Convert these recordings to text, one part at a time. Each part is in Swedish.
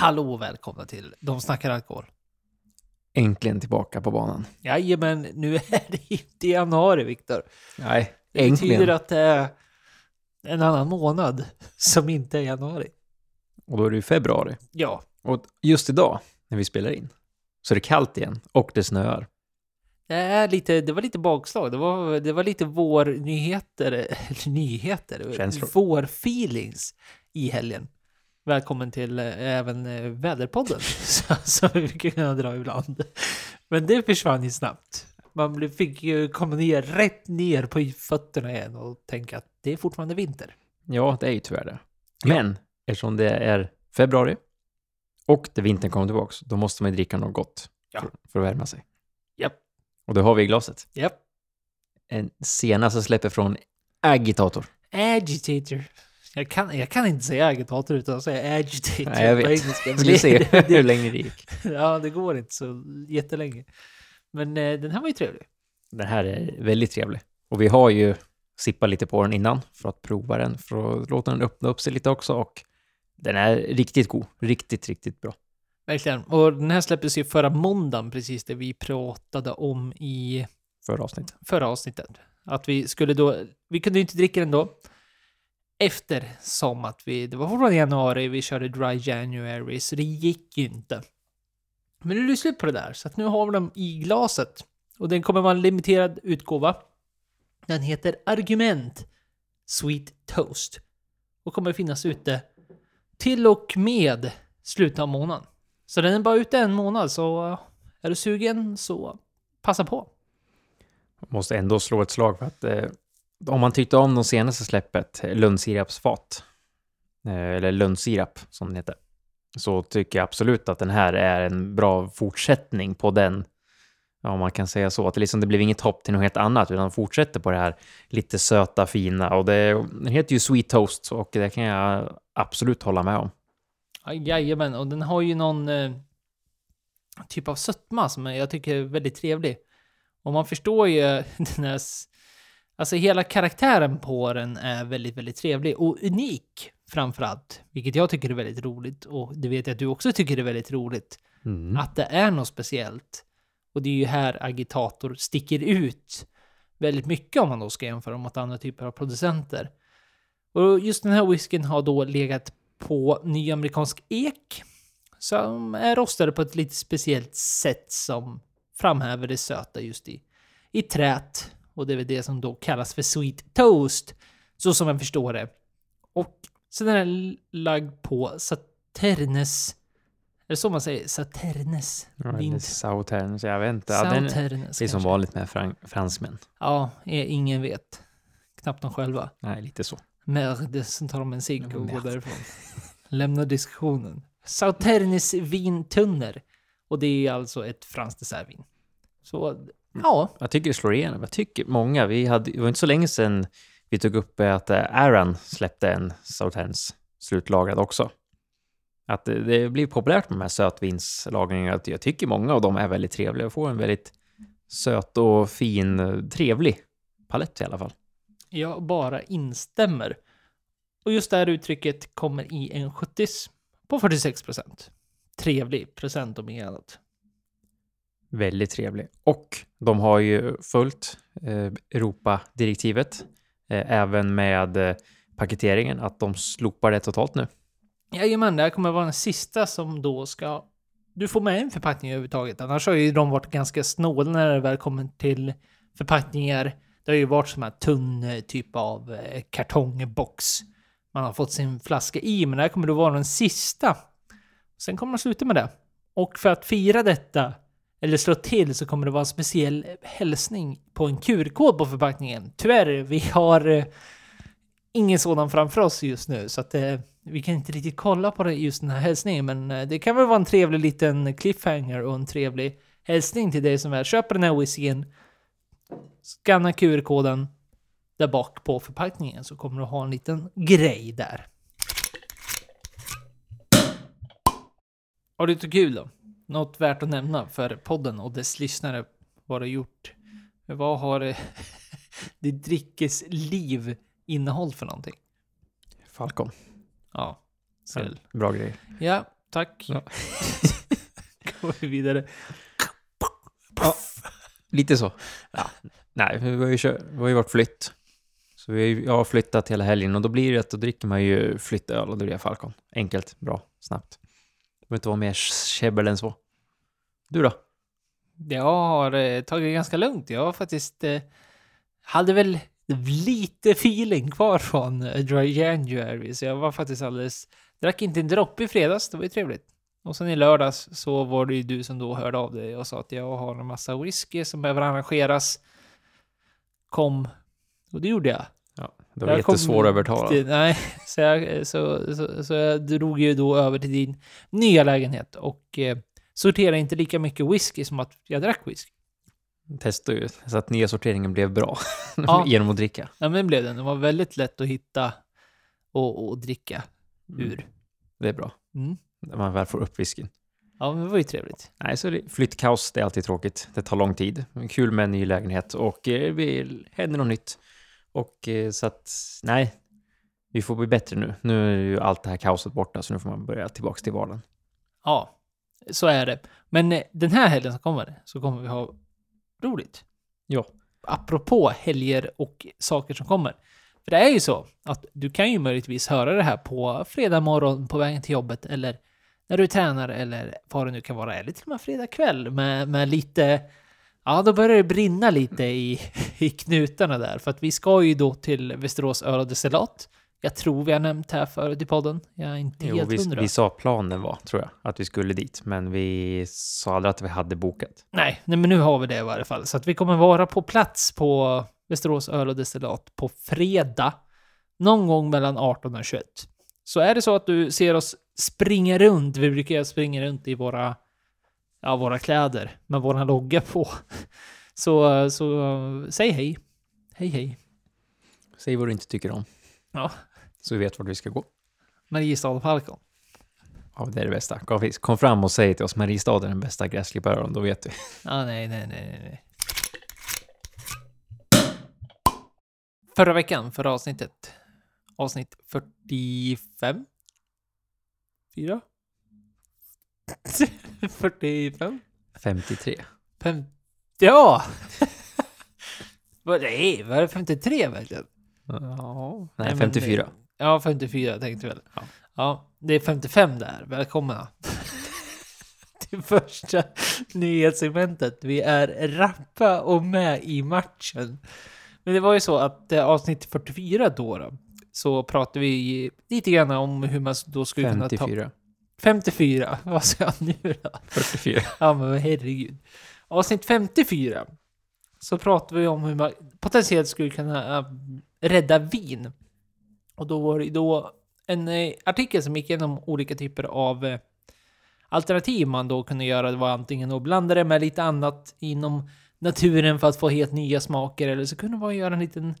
Hallå och välkomna till De snackar alkohol. Äntligen tillbaka på banan. Jajamän, nu är det inte januari, Viktor. Nej, Det betyder äntligen. att det är en annan månad som inte är januari. Och då är det ju februari. Ja, Och just idag, när vi spelar in, så är det kallt igen och det snöar. det, är lite, det var lite bakslag. Det var, det var lite vårnyheter, nyheter, Känslor. vårfeelings i helgen. Välkommen till eh, även eh, Väderpodden, som vi brukar kunna dra ibland. Men det försvann ju snabbt. Man fick ju komma ner rätt ner på fötterna igen och tänka att det är fortfarande vinter. Ja, det är ju tyvärr det. Men eftersom det är februari och det vintern kommer tillbaks, då måste man ju dricka något gott Ja. för, för att värma sig. Japp. Och det har vi i glaset. Japp. En senaste släppet från Agitator. Agitator. Jag kan, jag kan inte säga agitator utan att säga agitator Nej, jag vet. engelska. Jag skulle se hur länge det gick. Ja, det går inte så jättelänge. Men eh, den här var ju trevlig. Den här är väldigt trevlig. Och vi har ju sippat lite på den innan för att prova den, för att låta den öppna upp sig lite också. Och den är riktigt god. Riktigt, riktigt bra. Verkligen. Och den här släpptes ju förra måndagen, precis det vi pratade om i Förra avsnittet. förra avsnittet. Att vi skulle då, vi kunde ju inte dricka den då. Eftersom att vi, det var fortfarande januari, vi körde dry january, så det gick ju inte. Men nu är det slut på det där, så att nu har vi dem i glaset. Och den kommer vara en limiterad utgåva. Den heter Argument Sweet Toast. Och kommer finnas ute till och med slutet av månaden. Så den är bara ute en månad, så eh, är du sugen så passa på. Måste ändå slå ett slag för att eh, om man tyckte om de senaste släppet, Lundsirapsfat, lönnsirapsfat, eh, eller lönnsirap som den heter, så tycker jag absolut att den här är en bra fortsättning på den. Ja, om man kan säga så. Att det, liksom, det blev inget hopp till något helt annat, utan fortsätter på det här lite söta, fina. Och det, den heter ju Sweet Toast och det kan jag absolut hålla med om. Jajamän, och den har ju någon eh, typ av sötma som jag tycker är väldigt trevlig. Och man förstår ju den här... Alltså hela karaktären på den är väldigt, väldigt trevlig och unik framför allt. Vilket jag tycker är väldigt roligt och det vet jag att du också tycker är väldigt roligt. Mm. Att det är något speciellt. Och det är ju här Agitator sticker ut väldigt mycket om man då ska jämföra mot andra typer av producenter. Och just den här whiskyn har då legat på nyamerikansk ek som är rostade på ett lite speciellt sätt som framhäver det söta just i, i trät. Och det är väl det som då kallas för sweet toast, så som jag förstår det. Och sen är den lagd på Saternes, är det så man säger? Eller vind. Sauternes, jag vet inte. Ja, den, det är som vanligt med fran fransmän. Ja, eh, ingen vet. Knappt de själva. Nej, lite så. Merde, sen tar de en cigg och går därifrån. Lämnar diskussionen. Sauternes vintunner. Och det är alltså ett franskt dessertvin. Så, ja. Jag tycker det slår igenom. Jag tycker många, vi hade, det var inte så länge sedan vi tog upp att eh, Aran släppte en Sauternes slutlagrad också. Att det, det blir populärt med de här sötvinslagringarna. Jag tycker många av dem är väldigt trevliga och får en väldigt söt och fin, eh, trevlig palett i alla fall. Jag bara instämmer. Och just det här uttrycket kommer i en 70 på 46 procent. Trevlig procent om inget annat. Väldigt trevlig. Och de har ju följt eh, Europa-direktivet, eh, även med eh, paketeringen, att de slopar det totalt nu. Jajamän, det här kommer vara den sista som då ska... Du får med en förpackning överhuvudtaget. Annars har ju de varit ganska snåla när det väl kommer till förpackningar. Det har ju varit som här tunn eh, typ av eh, kartongbox man har fått sin flaska i. Men det här kommer då vara den sista. Sen kommer de sluta med det. Och för att fira detta, eller slå till, så kommer det vara en speciell hälsning på en QR-kod på förpackningen. Tyvärr, vi har eh, ingen sådan framför oss just nu, så att eh, vi kan inte riktigt kolla på just den här hälsningen, men eh, det kan väl vara en trevlig liten cliffhanger och en trevlig hälsning till dig som är köper den här whiskyn. skanna QR-koden där bak på förpackningen så kommer du ha en liten grej där. Har du inte kul då? Något värt att nämna för podden och dess lyssnare vad har gjort? Vad har ditt drickesliv innehåll för någonting? Falcon. Ja, skräll. Bra grejer. Ja, tack. Ja. Går vi vidare. Lite så. Ja. Nej, vi har ju, kö- vi har ju varit flytt. Så vi har, ju- jag har flyttat hela helgen och då blir det att då dricker man ju flyttöl och då blir det Falcon. Enkelt, bra, snabbt. Behöver inte vara mer käbbel än så. Du då? Jag har eh, tagit det ganska lugnt. Jag har faktiskt eh, hade väl lite feeling kvar från eh, Dry January, så jag var faktiskt alldeles... Drack inte en droppe i fredags, det var ju trevligt. Och sen i lördags så var det ju du som då hörde av dig och sa att jag har en massa whisky som behöver arrangeras. Kom. Och det gjorde jag. Det var Jag kom jättesvår att övertala. till- Nej, så jag, så, så, så jag drog ju då över till din nya lägenhet och eh, sorterade inte lika mycket whisky som att jag drack whisky. Testade ju så att nya sorteringen blev bra Ja. genom att dricka. Ja, men det blev den. Den var väldigt lätt att hitta och, och dricka ur. Det är bra. Mm. När man väl får upp whiskyn. Ja, men det var ju trevligt. Nej, så det, flyttkaos, det är alltid tråkigt. Det tar lång tid. Kul med en ny lägenhet och eh, det händer något nytt. Och eh, så att, nej, vi får bli bättre nu. Nu är ju allt det här kaoset borta, så nu får man börja tillbaka till vardagen. Ja, så är det. Men eh, den här helgen som kommer så kommer vi ha roligt. Ja. Apropå helger och saker som kommer. För det är ju så att du kan ju möjligtvis höra det här på fredag morgon på vägen till jobbet eller när du tränar eller vad det nu kan vara. Eller till och med fredag kväll med, med lite... Ja, då börjar det brinna lite i, i knutarna där. För att vi ska ju då till Västerås öl och destillat. Jag tror vi har nämnt här förut i podden. Jag är inte Jo, helt vi, hundra. vi sa planen var, tror jag, att vi skulle dit. Men vi sa aldrig att vi hade bokat. Nej, nej, men nu har vi det i varje fall. Så att vi kommer vara på plats på Västerås öl och destillat på fredag. Någon gång mellan 18 och 21. Så är det så att du ser oss springa runt, vi brukar springa runt i våra, ja, våra kläder med våra logga på. Så, så säg hej. Hej hej. Säg vad du inte tycker om. Ja. Så vi vet vart vi ska gå. Mariestad Falcon. Ja, det är det bästa. Kom, kom fram och säg till oss, Mariestad är den bästa gräsklippölen, då vet vi. Ja, nej, nej, nej, nej. Förra veckan, förra avsnittet. Avsnitt 45? 4? 45? 53. 5? Ja! Vad är Var det 53 verkligen? Ja. Nej, Nej, men 54. Ja, 54 tänkte jag väl. Ja. ja, det är 55 där. Välkomna. Till första nyhetssegmentet. Vi är rappa och med i matchen. Men det var ju så att eh, avsnitt 44 då, då så pratade vi lite grann om hur man då skulle kunna ta... 54. 54. Vad sa jag nu då? 44. Ja men herregud. Avsnitt 54 så pratar vi om hur man potentiellt skulle kunna äh, rädda vin. Och då var det då en eh, artikel som gick igenom olika typer av eh, alternativ man då kunde göra. Det var antingen att blanda det med lite annat inom naturen för att få helt nya smaker eller så kunde man göra en liten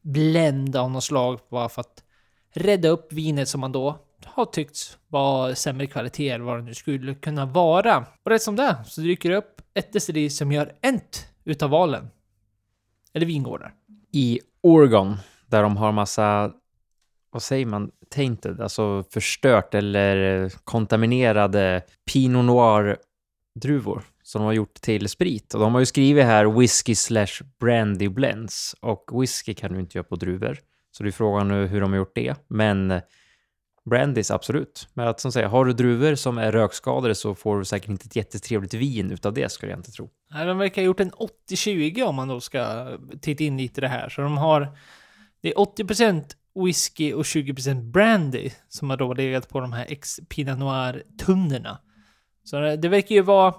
blend av något slag bara för att rädda upp vinet som man då har tyckts vara sämre kvalitet eller vad det nu skulle kunna vara. Och rätt som det är så dyker det upp ett destilleri som gör ent utav valen. Eller vingårdar. I Oregon, där de har massa, vad säger man, tainted, alltså förstört eller kontaminerade Pinot Noir-druvor som de har gjort till sprit. Och de har ju skrivit här whisky slash brandy blends. Och whisky kan du inte göra på druvor. Så det är frågan nu hur de har gjort det. Men Brandys, absolut. Men att som säger, har du druvor som är rökskadade så får du säkert inte ett jättetrevligt vin utav det, skulle jag inte tro. Nej, de verkar ha gjort en 80-20 om man då ska titta in lite i det här. Så de har... Det är 80% whisky och 20% brandy som har då legat på de här ex Pinot Noir-tunnorna. Så det, det verkar ju vara...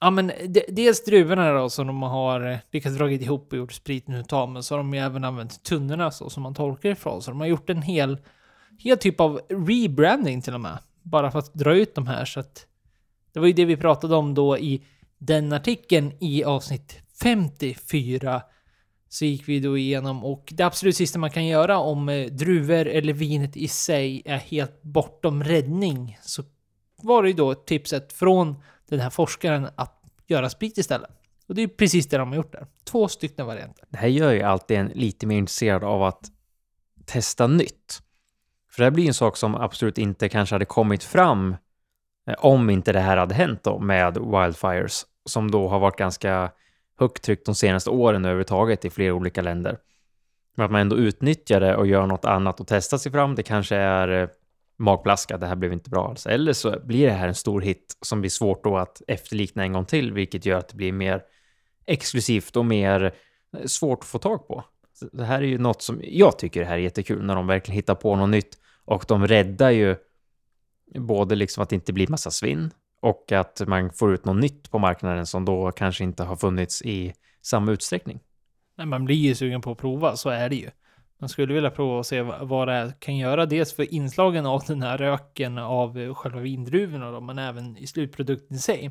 Ja men de, dels druvorna då som de har lyckats dragit ihop och gjort spriten utav, men så har de ju även använt tunnorna så som man tolkar ifrån. Så de har gjort en hel, hel typ av rebranding till och med. Bara för att dra ut de här så att... Det var ju det vi pratade om då i den artikeln i avsnitt 54 så gick vi då igenom och det absolut sista man kan göra om eh, druvor eller vinet i sig är helt bortom räddning så var det ju då tipset från den här forskaren att göra sprit istället. Och det är precis det de har gjort där. Två stycken varianter. Det här gör ju alltid en lite mer intresserad av att testa nytt. För det här blir en sak som absolut inte kanske hade kommit fram eh, Om inte det här hade hänt då med Wildfires, som då har varit ganska högt tryck de senaste åren överhuvudtaget i flera olika länder. Men att man ändå utnyttjar det och gör något annat och testar sig fram, det kanske är eh, magplaska, det här blev inte bra alls. Eller så blir det här en stor hit som blir svårt då att efterlikna en gång till, vilket gör att det blir mer exklusivt och mer eh, svårt att få tag på. Så Det här är ju något som jag tycker det här är jättekul, när de verkligen hittar på något nytt och de räddar ju både liksom att det inte blir massa svinn och att man får ut något nytt på marknaden som då kanske inte har funnits i samma utsträckning. Nej, man blir ju sugen på att prova, så är det ju. Man skulle vilja prova och se vad det kan göra. Dels för inslagen av den här röken av eh, själva vindruvorna då, men även i slutprodukten i sig.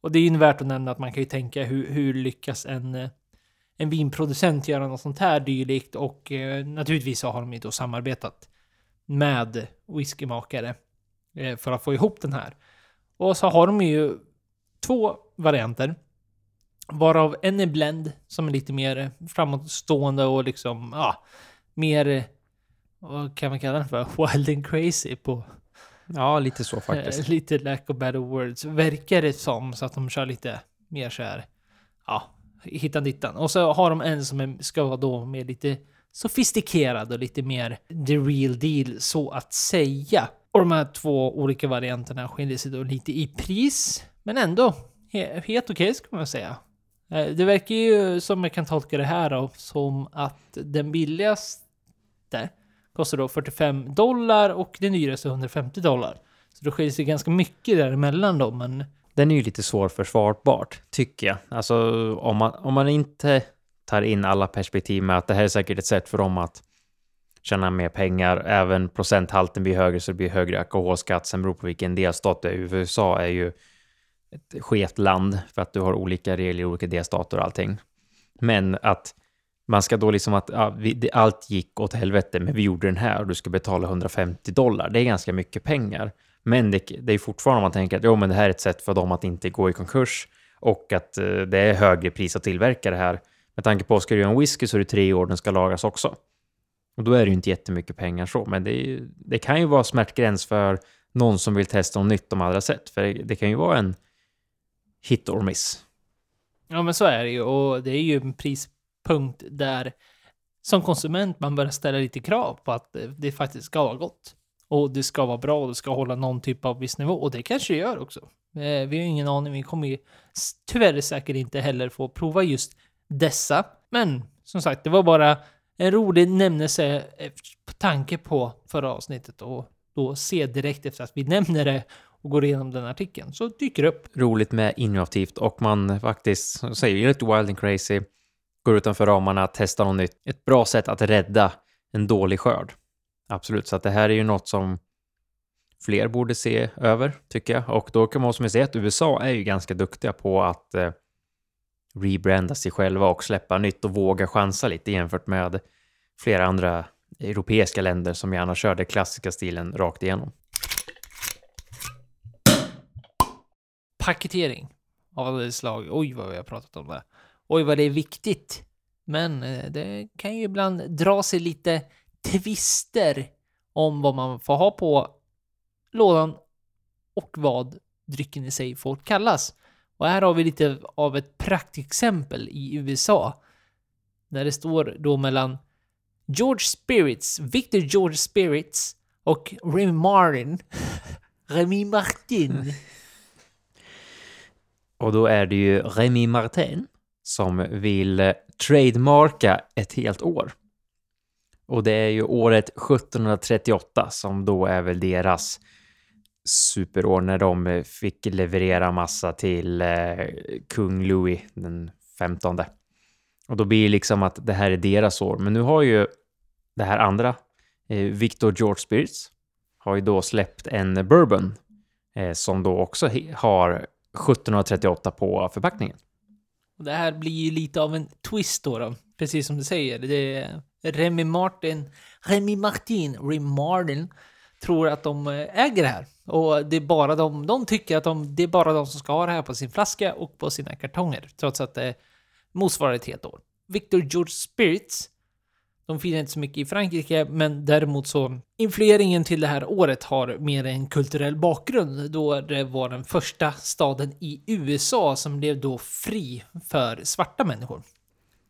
Och det är ju värt att nämna att man kan ju tänka hur, hur lyckas en, eh, en vinproducent göra något sånt här dylikt och eh, naturligtvis så har de ju då samarbetat med whiskymakare eh, för att få ihop den här. Och så har de ju två varianter. Varav en är blend som är lite mer framåtstående och liksom, ja, mer, vad kan man kalla den för? Wild and crazy på Ja, lite så faktiskt. eh, lite lack of better words. Verkar det som, så att de kör lite mer så här, ja, hittan dittan. Och så har de en som är, ska vara då mer lite sofistikerad och lite mer the real deal så att säga. Och de här två olika varianterna skiljer sig då lite i pris, men ändå he- helt okej skulle man säga. Eh, det verkar ju som jag kan tolka det här då, som att den billigaste kostar då 45 dollar och den dyraste 150 dollar. Så det skiljer sig ganska mycket däremellan då, men den är ju lite svårförsvarbart, tycker jag. Alltså om man, om man inte tar in alla perspektiv med att det här är säkert ett sätt för dem att tjäna mer pengar. Även procenthalten blir högre så det blir högre alkoholskatt. Sen beror på vilken delstat det är. USA är ju ett skevt land för att du har olika regler i olika delstater och allting. Men att man ska då liksom att ja, vi, det, allt gick åt helvete, men vi gjorde den här och du ska betala 150 dollar. Det är ganska mycket pengar. Men det, det är fortfarande om man tänker att jo, men det här är ett sätt för dem att inte gå i konkurs och att eh, det är högre pris att tillverka det här. Med tanke på, ska du göra en whisky så är det tre år den ska lagras också. Och då är det ju inte jättemycket pengar så, men det, är ju, det kan ju vara smärtgräns för någon som vill testa något nytt de andra sätt. För det, det kan ju vara en hit or miss. Ja, men så är det ju. Och det är ju en prispunkt där som konsument man börjar ställa lite krav på att eh, det faktiskt ska vara gott. Och det ska vara bra och det ska hålla någon typ av viss nivå. Och det kanske det gör också. Eh, Vi har ingen aning. Vi kommer ju tyvärr säkert inte heller få prova just dessa. Men som sagt, det var bara en rolig nämnelse eh, på tanke på förra avsnittet och då se direkt efter att vi nämner det och går igenom den artikeln så dyker det upp. roligt med innovativt och man faktiskt säger säger lite wild and crazy, går utanför ramarna, testar något nytt. Ett bra sätt att rädda en dålig skörd. Absolut, så att det här är ju något som fler borde se över, tycker jag. Och då kan man också säga att USA är ju ganska duktiga på att eh, rebranda sig själva och släppa nytt och våga chansa lite jämfört med flera andra europeiska länder som gärna kör den klassiska stilen rakt igenom. paketering av alla slag. Oj, vad vi har pratat om det. Oj, vad det är viktigt. Men eh, det kan ju ibland dra sig lite tvister om vad man får ha på lådan och vad drycken i sig får kallas. Och här har vi lite av ett praktexempel i USA. Där det står då mellan George Spirits, Victor George Spirits och Remy Martin. Remy Martin. Och då är det ju Remy Martin som vill eh, trademarka ett helt år. Och det är ju året 1738 som då är väl deras superår när de eh, fick leverera massa till eh, kung Louis den 15. Och då blir det liksom att det här är deras år. Men nu har ju det här andra, eh, Victor George Spirits, har ju då släppt en bourbon eh, som då också har 1738 på förpackningen. Och det här blir ju lite av en twist då, då. precis som du säger. Det är Remy Martin, Remy Martin, Remy Martin tror att de eh, äger det här. Och det är bara de, de tycker att de, det är bara de som ska ha det här på sin flaska och på sina kartonger, trots att det motsvarar ett helt år. Victor George Spirits, De firar inte så mycket i Frankrike, men däremot så influeringen till det här året har mer en kulturell bakgrund då det var den första staden i USA som blev då fri för svarta människor.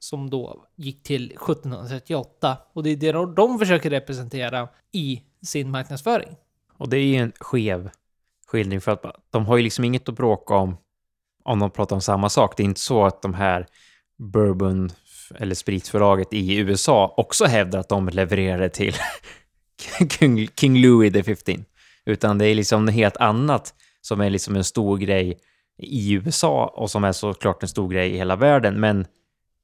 Som då gick till 1738 och det är det de försöker representera i sin marknadsföring. Och det är ju en skev skildring för att de har ju liksom inget att bråka om om de pratar om samma sak. Det är inte så att de här bourbon eller spritförlaget i USA också hävdar att de levererade till King Louis the 15. Utan det är liksom något helt annat som är liksom en stor grej i USA och som är såklart en stor grej i hela världen. Men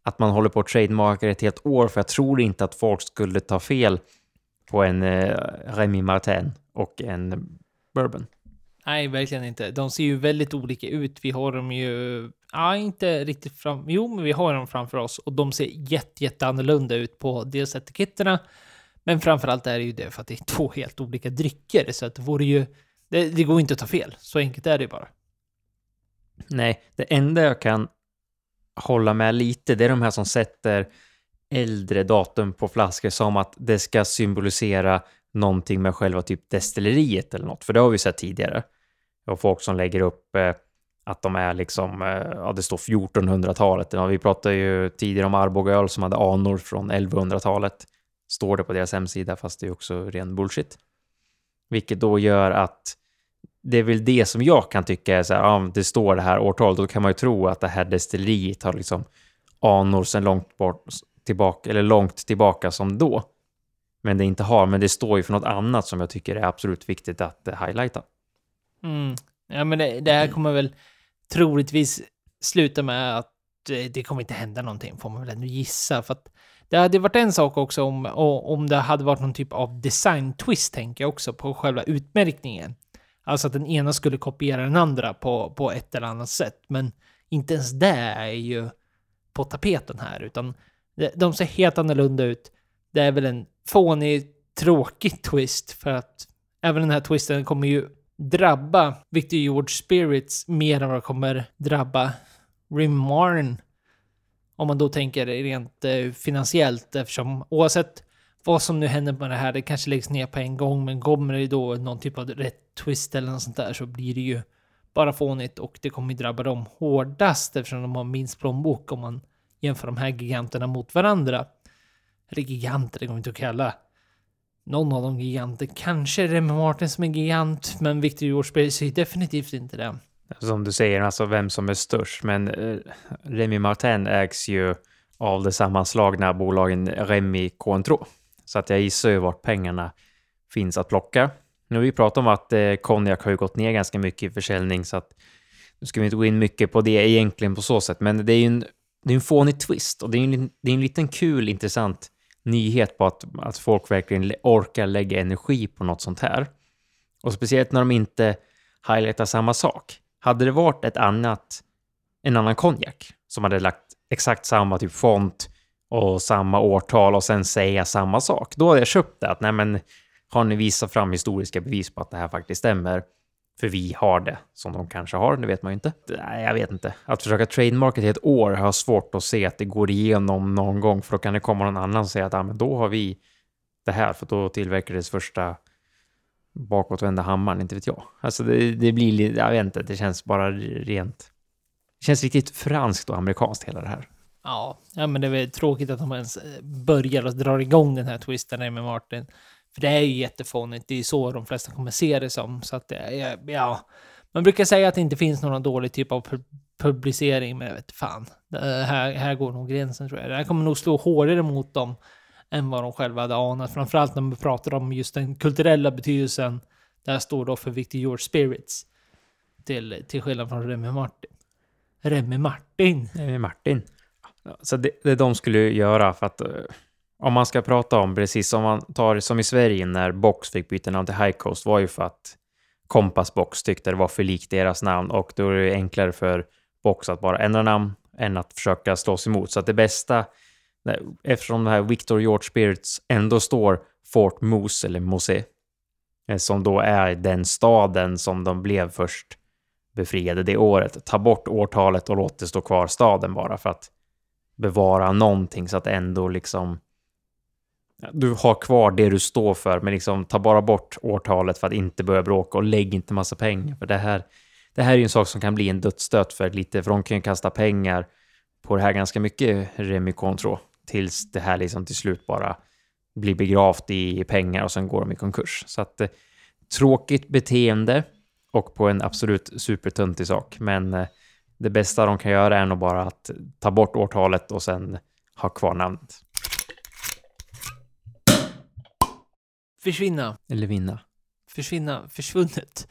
att man håller på att trademarka ett helt år, för jag tror inte att folk skulle ta fel på en eh, Remy Martin och en bourbon. Nej, verkligen inte. De ser ju väldigt olika ut. Vi har dem ju... Ja, inte riktigt fram... Jo, men vi har dem framför oss och de ser jätte, jätte annorlunda ut på dels etiketterna, men framförallt är det ju det för att det är två helt olika drycker, så att det vore ju... Det, det går inte att ta fel. Så enkelt är det bara. Nej, det enda jag kan hålla med lite, det är de här som sätter äldre datum på flaskor som att det ska symbolisera någonting med själva typ destilleriet eller något, för det har vi sett tidigare. Och folk som lägger upp eh, att de är liksom, eh, ja det står 1400-talet. Vi pratade ju tidigare om Arboga öl som hade anor från 1100-talet. Står det på deras hemsida, fast det är också ren bullshit. Vilket då gör att det är väl det som jag kan tycka är så här, ja, det står det här årtalet, då kan man ju tro att det här destilleriet har liksom anor sedan långt bort tillbaka, eller långt tillbaka som då. Men det inte har, men det står ju för något annat som jag tycker är absolut viktigt att eh, highlighta. Mm. Ja, men det, det, här kommer väl troligtvis sluta med att det, det, kommer inte hända någonting, får man väl ändå gissa. För att det hade varit en sak också om, om det hade varit någon typ av design-twist, tänker jag också, på själva utmärkningen. Alltså att den ena skulle kopiera den andra på, på ett eller annat sätt. Men inte ens det är ju på tapeten här, utan de ser helt annorlunda ut. Det är väl en fånig, tråkig twist för att även den här twisten kommer ju drabba Victor George Spirits mer än vad det kommer drabba Rim Om man då tänker rent eh, finansiellt eftersom oavsett vad som nu händer med det här, det kanske läggs ner på en gång, men kommer det då någon typ av rätt twist eller något sånt där så blir det ju bara fånigt och det kommer ju drabba dem hårdast eftersom de har minst plånbok om man jämför de här giganterna mot varandra. Eller giganter, det går inte att kalla någon av de giganter. Kanske Remy Martin som är gigant, men Victor George är definitivt inte det. Som du säger, alltså vem som är störst, men uh, Remy Martin ägs ju av det sammanslagna bolagen Remy Cointreau. Så att jag gissar ju vart pengarna finns att plocka. Nu har vi pratat om att eh, konjak har ju gått ner ganska mycket i försäljning, så att nu ska vi inte gå in mycket på det egentligen på så sätt, men det är ju en, det är en fånig twist och det är en, det är en liten kul, intressant nyhet på att, att folk verkligen orkar lägga energi på något sånt här. Och speciellt när de inte highlightar samma sak. Hade det varit ett annat, en annan konjak som hade lagt exakt samma typ font och samma årtal och sen säga samma sak, då hade jag köpt det. Att nej men, har ni visat fram historiska bevis på att det här faktiskt stämmer? För vi har det, som de kanske har, det vet man ju inte. Nej, jag vet inte. Att försöka trademarka i ett år har jag svårt att se att det går igenom någon gång, för då kan det komma någon annan och säga att ah, men då har vi det här, för då tillverkades första bakåtvända hammaren, inte vet jag. Alltså det, det blir, jag vet inte, det känns bara rent... Det känns riktigt franskt och amerikanskt hela det här. Ja, ja men det är väl tråkigt att de ens eh, börjar och drar igång den här twisten med Martin. För det är ju jättefånigt, det är ju så de flesta kommer se det som. Så att det, ja, man brukar säga att det inte finns någon dålig typ av publicering, men jag vet fan. Eh, här, här går nog gränsen tror jag. Det här kommer nog slå hårdare mot dem än vad de själva hade anat. Framförallt när man pratar om just den kulturella betydelsen. Där står då för Victor George Spirits. Till, till skillnad från Remy Martin. Remy Martin. Remy Martin. Så det, det de skulle göra för att eh, om man ska prata om, precis som man tar som i Sverige när Box fick byta namn till High Coast var ju för att Compass Box tyckte det var för likt deras namn och då är det enklare för Box att bara ändra namn än att försöka slås emot. Så att det bästa, eftersom det här Victor George Spirits ändå står Fort Moose eller Mose, eh, som då är den staden som de blev först befriade det året. Ta bort årtalet och låt det stå kvar staden bara för att bevara någonting så att ändå liksom Du har kvar det du står för, men liksom ta bara bort årtalet för att inte börja bråka och lägg inte massa pengar. För det här, det här är ju en sak som kan bli en dödsstöt för lite, för de kan ju kasta pengar på det här ganska mycket Remy Cointreau tills det här liksom till slut bara blir begravt i pengar och sen går de i konkurs. Så att eh, tråkigt beteende och på en absolut supertöntig sak. Men eh, det bästa de kan göra är nog bara att ta bort årtalet och sen ha kvar namnet. Försvinna. Eller vinna. Försvinna. Försvunnet.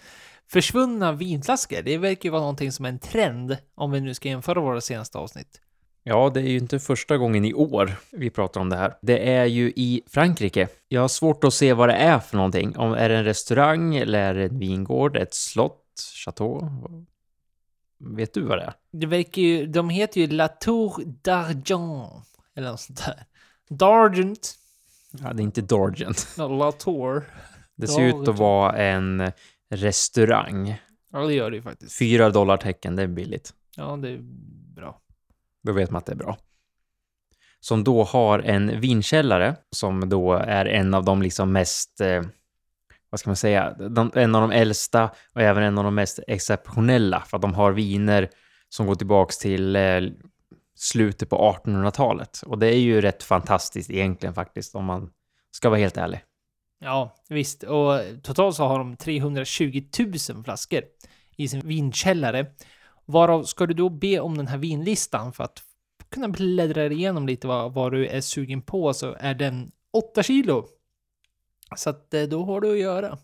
Försvunna vinflaskor. Det verkar ju vara någonting som är en trend om vi nu ska jämföra våra senaste avsnitt. Ja, det är ju inte första gången i år vi pratar om det här. Det är ju i Frankrike. Jag har svårt att se vad det är för någonting. Om är det en restaurang eller är det en vingård, ett slott, chateau? Vet du vad det är? Det verkar ju, de heter ju La Tour d'Argent. Eller något sånt där. D'Argent. Ja, det är inte Dorgent. La Tour. Det ser ut att vara en restaurang. Ja, det gör det ju faktiskt. Fyra dollar tecken, det är billigt. Ja, det är bra. Då vet man att det är bra. Som då har en vinkällare som då är en av de liksom mest, eh, vad ska man säga, de, en av de äldsta och även en av de mest exceptionella för att de har viner som går tillbaks till eh, slutet på 1800-talet. Och det är ju rätt fantastiskt egentligen faktiskt om man ska vara helt ärlig. Ja, visst. Och totalt så har de 320 000 flaskor i sin vinkällare. Varav ska du då be om den här vinlistan för att kunna bläddra igenom lite vad, vad du är sugen på så är den 8 kilo. Så att eh, då har du att göra.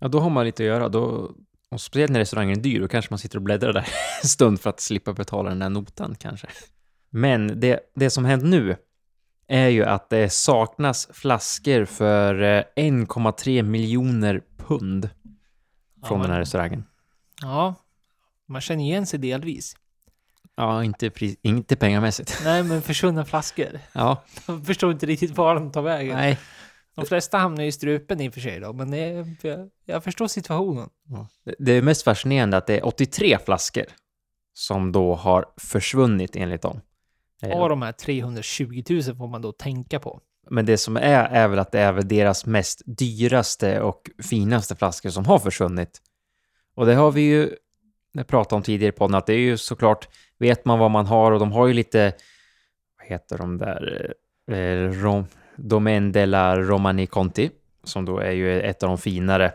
Ja, då har man lite att göra. Då, och speciellt när restaurangen är dyr, då kanske man sitter och bläddrar där en stund för att slippa betala den där notan kanske. Men det, det som hänt nu är ju att det saknas flaskor för 1,3 miljoner pund från Ja, den här restaurangen. Ja, man känner igen sig delvis. Ja, inte, pris, inte pengamässigt. Nej, men försvunna flaskor. Ja, Jag förstår inte riktigt var de tar vägen. nej. De flesta hamnar ju i strupen i och för sig då, men det är, jag, jag förstår situationen. Det- Det är mest fascinerande att det är 83 flaskor som då har försvunnit enligt dem. Eh, Av de här 320 000 får man då tänka på. Men det som är, är väl att det är väl deras mest dyraste och finaste flaskor som har försvunnit. Och det har vi ju pratat om tidigare på podden, att det är ju såklart, vet man vad man har och de har ju lite, vad heter de där, eh, Rom, Domaine della Romani Conti, som då är ju ett av de finare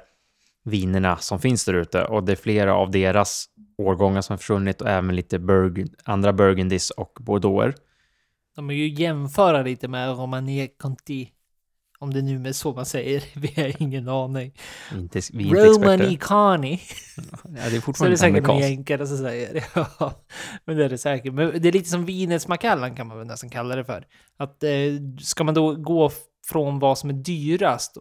vinerna som finns där ute. Och det är flera av deras årgångar som har försvunnit och även lite Burg, andra Burgundis och Bordeauxer. De är ju jämföra lite med Romani Conti. Om det nu är så man säger. Vi har ingen aning. Inte, vi är inte experter. Romani Cani. Ja, det är Så är det fortfarande säkert någon jänkare som säger. Ja, men det är det säkert. Men det är lite som vinets Macallan kan man väl nästan kalla det för. Att eh, ska man då gå från vad som är dyrast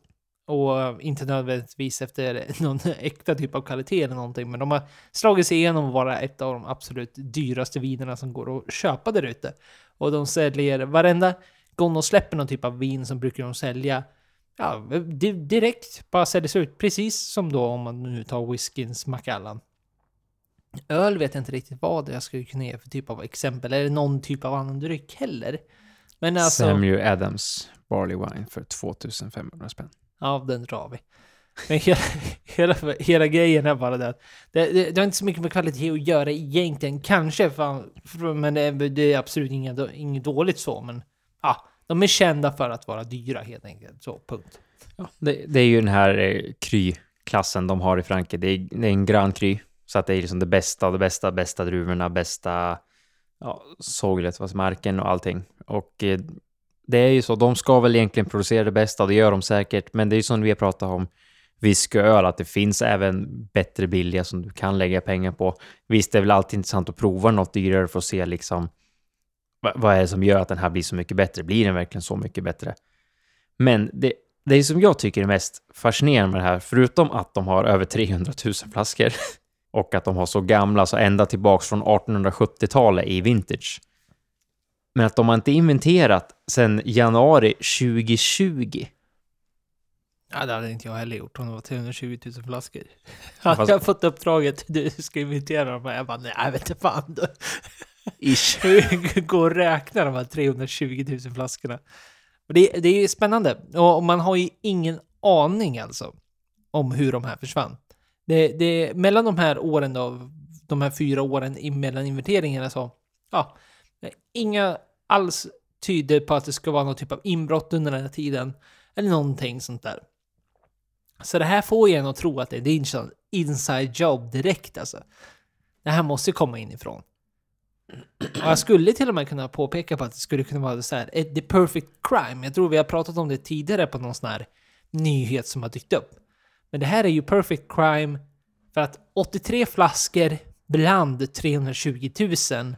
och inte nödvändigtvis efter någon äkta typ av kvalitet eller någonting, men de har slagit sig igenom att vara ett av de absolut dyraste vinerna som går att köpa där ute. Och de säljer varenda gång de släpper någon typ av vin som brukar de sälja ja, di- direkt bara säljs ut. Precis som då om man nu tar whiskyns Macallan. Öl vet jag inte riktigt vad jag skulle kunna ge för typ av exempel. Eller någon typ av annan dryck heller. Men alltså, Samuel Adams Barley Wine för 2500 spänn. ja, den drar vi. Men hela, hela, hela grejen är bara det att det, det, det har inte så mycket med kvalitet att göra egentligen. Kanske, fan, men det det är absolut inget, inget dåligt så. Men ja, de är kända för att vara dyra helt enkelt. Så, punkt. Ja, det, det är ju den här eh, Cry-klassen de har i Frankrike. Det är, det är en grön Kry, Så att det är liksom det bästa av det bästa, bästa druvorna, bästa ja, såglet, alltså marken och allting. Och eh, det är ju så, de ska väl egentligen producera det bästa, det gör de säkert. Men det är ju som vi har pratat om whisky och öl, att det finns även bättre billiga som du kan lägga pengar på. Visst, det är väl alltid intressant att prova något dyrare för att se liksom vad är det som gör att den här blir så mycket bättre? Blir den verkligen så mycket bättre? Men det, det som jag tycker är mest fascinerande med det här, förutom att de har över 300 000 flaskor och att de har så gamla, så ända tillbaks från 1870-talet i vintage. Men att de har inte inventerat sedan januari 2020. Ja, det hade inte jag heller gjort om det var 320 000 flaskor. Hade Fast- jag fått uppdraget, du ska invitera dem här. Jag bara, nej, jag vet inte fan. Ish. Hur går att räkna de här 320 000 flaskorna. Och det, det är spännande. Och man har ju ingen aning alltså om hur de här försvann. Det, det, mellan de här åren då, de här fyra åren mellan inventeringarna så, ja, inga alls tyder på att det ska vara någon typ av inbrott under den här tiden. Eller någonting sånt där. Så det här får ju en att tro att det är en inside job direkt alltså. Det här måste komma inifrån. Och jag skulle till och med kunna påpeka på att det skulle kunna vara så här, eh, the perfect crime. Jag tror vi har pratat om det tidigare på någon sån här nyhet som har dykt upp. Men det här är ju perfect crime för att 83 flaskor bland 320 000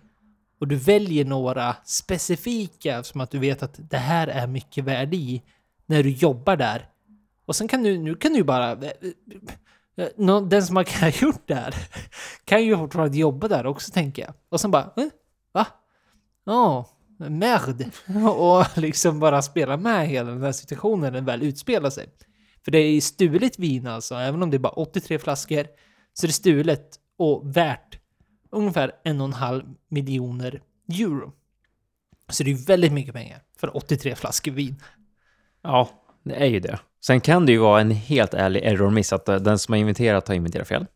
och du väljer några specifika som att du vet att det här är mycket värde i när du jobbar där. Och sen kan du, nu kan du bara... Eh, eh, Eh, den som har gjort det här kan ju fortfarande jobba där också tänker jag. Och sen bara, eh, va? Ja, oh, merd. Och liksom bara spela med hela den här situationen när den väl utspelar sig. För det är stulet vin alltså, även om det är bara 83 flaskor, så är det stulet och värt ungefär en och en halv miljoner euro. Så det är väldigt mycket pengar för 83 flaskor vin. Ja, det är ju det. Sen kan det ju vara en helt ärlig error-miss att den som har inventerat har inventerat fel.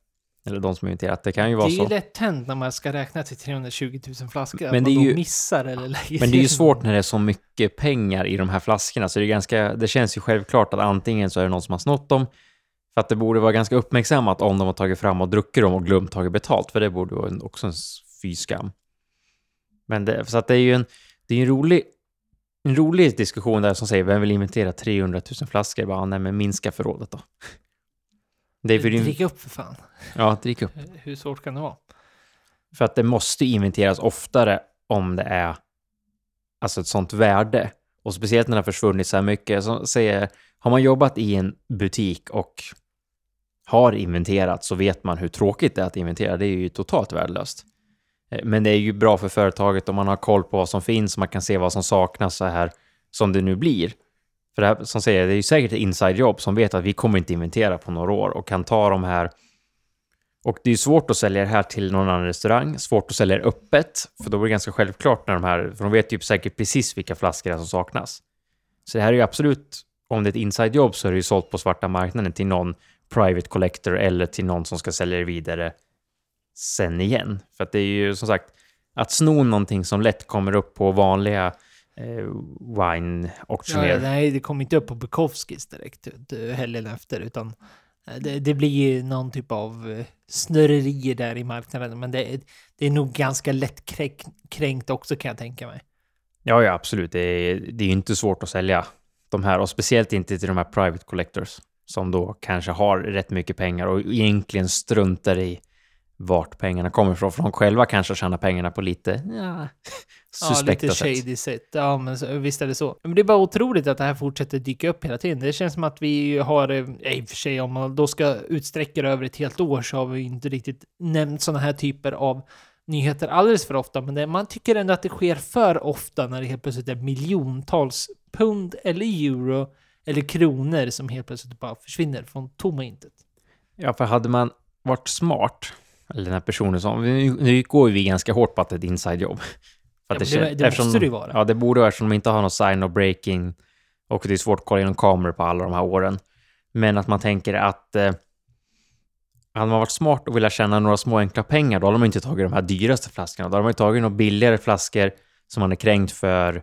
Eller de som har inventerat. Det kan ju vara så. Det är ju lätt hänt när man ska räkna till 320 000 flaskor. Men att man ju, missar eller lägger Men det är ju svårt när det är så mycket pengar i de här flaskorna. Så det, är ganska, det känns ju självklart att antingen så är det någon som har snott dem. För att det borde vara ganska uppmärksammat om de har tagit fram och druckit dem och glömt tagit betalt. För det borde vara också en fyskam. Men det, så att det är ju en, det är en rolig en rolig diskussion där som säger vem vill inventera 300 000 flaskor? Bara, nej, men minska förrådet då. Det är för Drick upp för fan. Ja, drick upp. Hur svårt kan det vara? För att det måste inventeras oftare om det är alltså ett sånt värde. Och speciellt när det har försvunnit så här mycket. Så säger, har man jobbat i en butik och har inventerat så vet man hur tråkigt det är att inventera. Det är ju totalt värdelöst. Eh, men det är ju bra för företaget om man har koll på vad som finns, och man kan se vad som saknas så här som det nu blir. För det här, som säger, det är ju säkert ett inside-jobb som vet att vi kommer inte inventera på några år och kan ta de här och det är ju svårt att sälja det här till någon annan restaurang, svårt att sälja det öppet, för då blir det ganska självklart när de här, för de vet ju säkert precis vilka flaskor det är som saknas. Så det här är ju absolut, om det är ett inside-jobb så är det ju sålt på svarta marknaden till någon private collector eller till någon som ska sälja det vidare sen igen. För att det är ju som sagt, att sno någonting som lätt kommer upp på vanliga eh, wine-auktionärer. Ja, nej, det kommer inte upp på Bukowskis direkt helgen efter, utan eh, det, det blir någon typ av eh, snurrerier där i marknaden. Men det, det är nog ganska lätt kränkt också kan jag tänka mig. Ja, ja absolut. Det är, det är inte svårt att sälja de här och speciellt inte till de här private collectors som då kanske har rätt mycket pengar och egentligen struntar i vart pengarna kommer ifrån. För de själva kanske tjänar pengarna på lite ja, suspekta ja, lite shady sätt. Ja, men visst är det så. Men det är bara otroligt att det här fortsätter dyka upp hela tiden. Det känns som att vi har, eh, i och för sig om man då ska utsträcka det över ett helt år så har vi inte riktigt nämnt sådana här typer av nyheter alldeles för ofta. Men det, man tycker ändå att det sker för ofta när det helt plötsligt är miljontals pund eller euro eller kronor som helt plötsligt bara försvinner från tomma intet. Ja, för hade man varit smart eller den här personen som... Nu går vi ganska hårt på att det är ett inside-jobb. Ja, det, det, det måste det ju vara. Ja, det borde vara eftersom de inte har någon sign of breaking och det är svårt att kolla igenom kameror på alla de här åren. Men att man tänker att eh, hade man varit smart och velat tjäna några små enkla pengar, då hade man inte tagit de här dyraste flaskorna. Då hade man tagit några billigare flaskor som man är kränkt för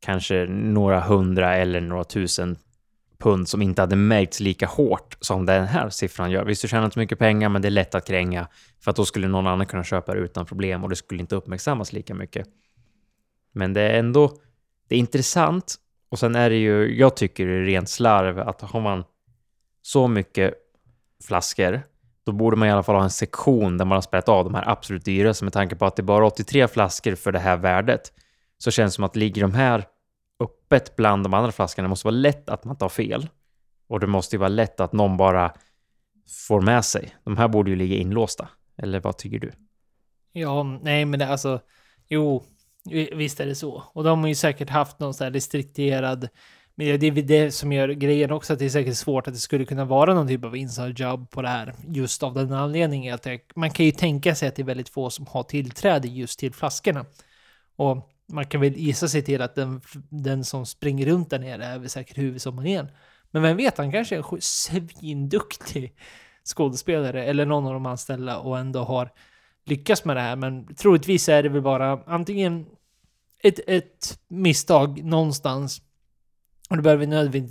kanske några hundra eller några tusen pund som inte hade märkts lika hårt som den här siffran gör. Visst, du tjänar inte så mycket pengar, men det är lätt att kränga för att då skulle någon annan kunna köpa det utan problem och det skulle inte uppmärksammas lika mycket. Men det är ändå, det är intressant och sen är det ju, jag tycker det är rent slarv att har man så mycket flaskor, då borde man i alla fall ha en sektion där man har spelat av de här absolut dyraste med tanke på att det är bara 83 flaskor för det här värdet. Så känns det som att ligger de här öppet bland de andra flaskorna. Det måste vara lätt att man tar fel. Och det måste ju vara lätt att någon bara får med sig. De här borde ju ligga inlåsta. Eller vad tycker du? Ja, nej men det, alltså, jo, visst är det så. Och de har ju säkert haft någon sån här restrikterad men det är det som gör grejen också, att det är säkert svårt att det skulle kunna vara någon typ av inside job på det här. Just av den anledningen att det, man kan ju tänka sig att det är väldigt få som har tillträde just till flaskorna. Och man kan väl gissa sig till att den, den som springer runt där nere är väl säkert huvudsommaren Men vem vet, han kanske är en svinduktig skådespelare eller någon av de anställda och ändå har lyckats med det här. Men troligtvis är det väl bara antingen ett, ett misstag någonstans och det behöver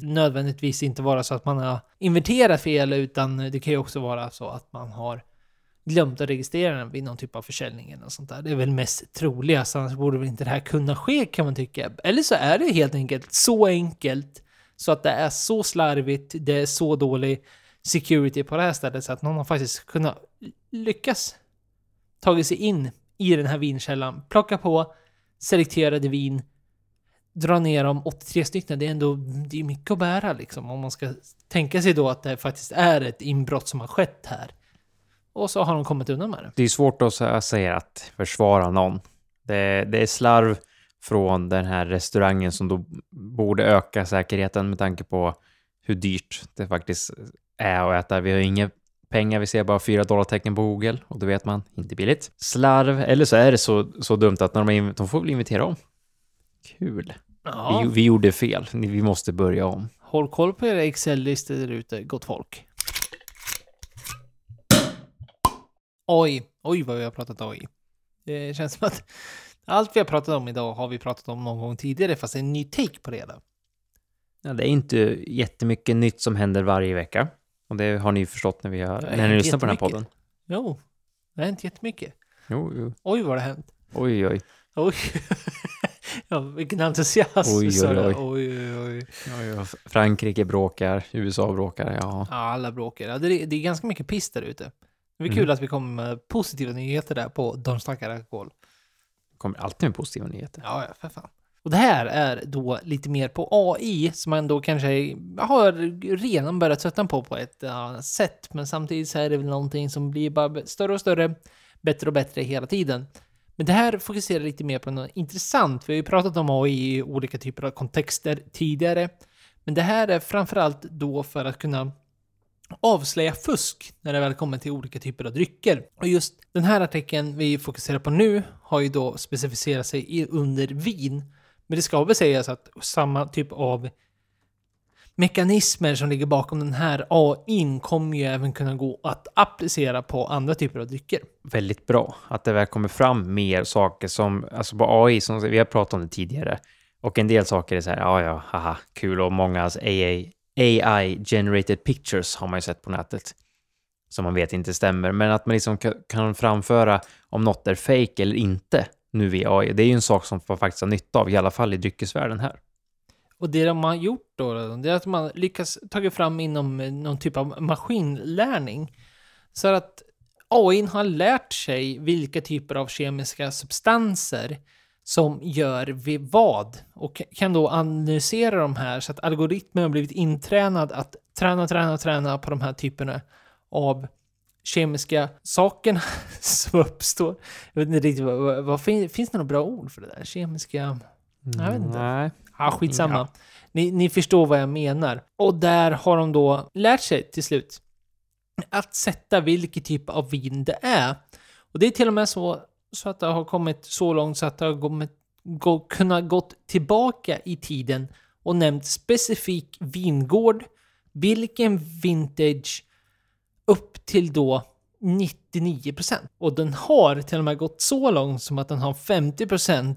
nödvändigtvis inte vara så att man har inverterat fel, utan det kan ju också vara så att man har glömt att registrera den vid någon typ av försäljning eller något sånt där. Det är väl mest troligast, annars borde väl inte det här kunna ske kan man tycka. Eller så är det helt enkelt så enkelt så att det är så slarvigt, det är så dålig security på det här stället så att någon har faktiskt kunnat lyckas tagit sig in i den här vinkällan, plocka på selekterade vin, dra ner dem 83 stycken. Det är ändå det är mycket att bära liksom. Om man ska tänka sig då att det faktiskt är ett inbrott som har skett här. Och så har de kommit undan med det. Det är svårt att sä- säga att försvara någon. Det, det är slarv från den här restaurangen som då borde öka säkerheten med tanke på hur dyrt det faktiskt är att äta. Vi har inga pengar, vi ser bara fyra dollartecken på Google och då vet man, inte billigt. Slarv, eller så är det så, så dumt att när de, de får väl invitera om. Kul. Ja, Vi, vi gjorde fel, vi måste börja om. håll koll på era Excel-listor där ute, gott folk. Oj, oj vad vi har pratat AI. Det känns som att allt vi har pratat om idag har vi pratat om någon gång tidigare, fast en ny take på det hela. Ja, det är inte jättemycket nytt som händer varje vecka. Och det har ni förstått när, vi har, när ni lyssnar på den här podden. Jo, det har inte jättemycket. Jo, jo. Oj, vad det har hänt. Oj, oj. Oj. ja, vilken entusiasm. Oj. oj, oj, oj. oj, oj. Frankrike bråkar, USA bråkar, ja. Ja, alla bråkar. Ja, det, är, det är ganska mycket piss där ute. Det är Mm. kul att vi kommer med positiva nyheter där på De snackar alkohol. kommer alltid med positiva nyheter. Ja, ja, för fan. Och det här är då lite mer på AI som man då kanske har redan börjat tröttna på på ett ja, sätt. Men samtidigt så är det väl någonting som blir bara större och större, bättre och bättre hela tiden. Men det här fokuserar lite mer på något intressant. Vi har ju pratat om AI i olika typer av kontexter tidigare. Men det här är framförallt då för att kunna avslöja fusk när det väl kommer till olika typer av drycker. Och just den här artikeln vi fokuserar på nu har ju då specificerat sig under vin. Men det ska väl sägas att samma typ av mekanismer som ligger bakom den här AIn kommer ju även kunna gå att applicera på andra typer av drycker. Väldigt bra att det väl kommer fram mer saker som, alltså på AI, som vi har pratat om det tidigare. Och en del saker är så här, ja, ja, haha, kul och mångas AI, AI generated pictures har man ju sett på nätet. Som man vet inte stämmer, men att man liksom kan framföra om något är fake eller inte nu via AI. Det är ju en sak som man faktiskt har nytta av, i alla fall i dryckesvärlden här. Och det de har gjort då, det är att man lyckas tagit fram inom någon typ av maskinlärning. Så att AI har lärt sig vilka typer av kemiska substanser som gör vid vad och kan då analysera de här så att algoritmen har blivit intränad att träna, träna, träna på de här typerna av kemiska sakerna som uppstår. Jag vet inte riktigt vad, vad, vad fin, finns det några bra ord för det där? Kemiska... Jag vet inte. Nej. Ja, skitsamma. Ja. Ni, ni förstår vad jag menar. Och där har de då lärt sig till slut att sätta vilken typ av vin det är. Och det är till och med så, så att det har kommit så långt så att det har kommit, gå, kunnat gått tillbaka i tiden och nämnt specifik vingård, vilken vintage upp till då 99%. Och den har till och med gått så långt som att den har 50%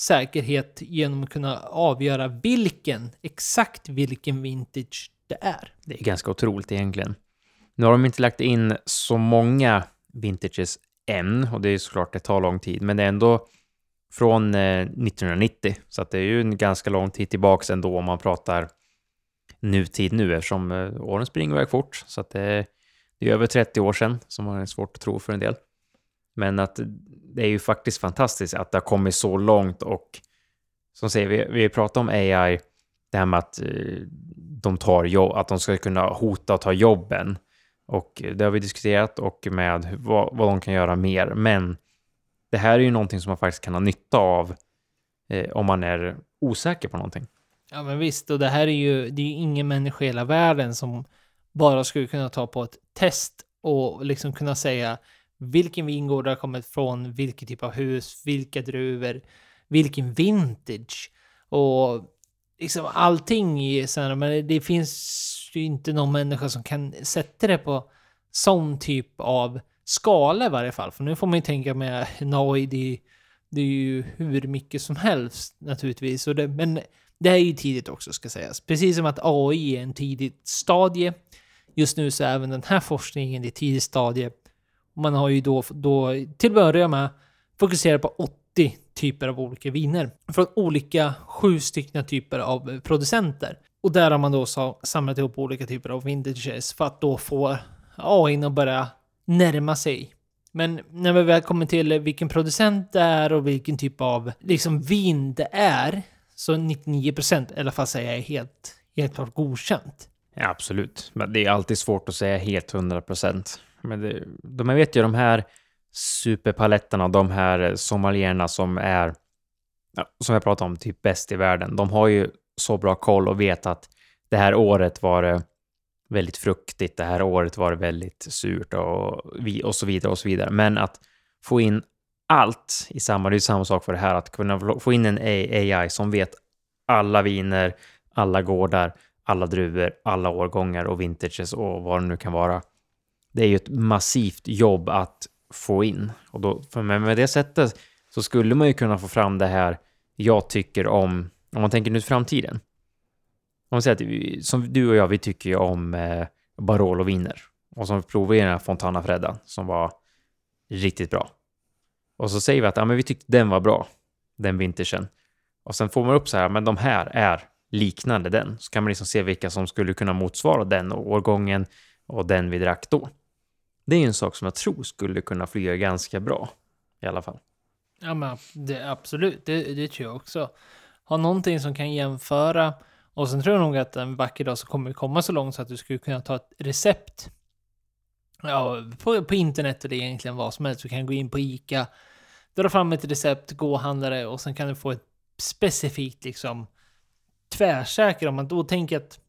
säkerhet genom att kunna avgöra vilken, exakt vilken vintage det är. Det är ganska otroligt egentligen. Nu har de inte lagt in så många vintages än och det är såklart det tar lång tid, men det är ändå från eh, 1990, så att det är ju en ganska lång tid tillbaks ändå om man pratar nutid nu eftersom eh, åren springer iväg fort. Så att det, det är över 30 år sedan som är svårt att tro för en del. Men att det är ju faktiskt fantastiskt att det har kommit så långt och som säger, vi, vi pratar om AI, det här med att eh, de tar jobb, att de ska kunna hota och ta jobben. Och det har vi diskuterat och med vad, vad de kan göra mer. Men det här är ju någonting som man faktiskt kan ha nytta av eh, om man är osäker på någonting. Ja men visst, och det här är ju, det är ju ingen människa i hela världen som bara skulle kunna ta på ett test och liksom kunna säga vilken vingård det har kommit från, vilken typ av hus, vilka druvor, vilken vintage och liksom allting i men det finns ju inte någon människa som kan sätta det på sån typ av skala i varje fall. För nu får man ju tänka med en AI, det, det är ju hur mycket som helst naturligtvis. Och det, men det är ju tidigt också ska sägas. Precis som att AI är en tidigt stadie. Just nu så är även den här forskningen i tidigt stadie. Man har ju då, då till att börja med fokuserat på 80 typer av olika viner. Från olika sju stycken typer av producenter. Och där har man då samlat ihop olika typer av vintages för att då få AI att börja närma sig. Men när vi väl kommer till vilken producent det är och vilken typ av liksom vin det är, så 99% i alla fall säger jag är helt, helt klart godkänt. Ja, absolut. Men det är alltid svårt att säga helt 100%. Men det, de, jag vet ju de här superpaletterna, de här sommelierna som är, som jag pratade om, typ bäst i världen. De har ju så bra koll och vet att det här året var det väldigt fruktigt, det här året var det väldigt surt och, vi, och så vidare och så vidare. Men att få in allt i samma, det är samma sak för det här, att kunna få in en AI som vet alla viner, alla gårdar, alla druvor, alla årgångar och vintages och vad det nu kan vara. Det är ju ett massivt jobb att få in. Och då, för med det sättet så skulle man ju kunna få fram det här jag tycker om, om man tänker nu framtiden. Om man säger att vi, som du och jag, vi tycker ju om eh, Barolo-viner. Och som provar den här Fontana Fredda som var riktigt bra. Och så säger vi att ja, men vi tyckte den var bra, den vintagen. Och sen får man upp så här, men de här är liknande den. Så kan man liksom se vilka som skulle kunna motsvara den årgången och den vi drack då. Det är en sak som jag tror skulle kunna flyga ganska bra i alla fall. Ja, men det, absolut, det, det tror jag också. Ha någonting som kan jämföra och sen tror jag nog att en vacker dag så kommer vi komma så långt så att du skulle kunna ta ett recept ja, på, på internet eller egentligen vad som helst. Du kan gå in på ICA, dra fram ett recept, gå och handla det och sen kan du få ett specifikt liksom tvärsäker om man då tänker att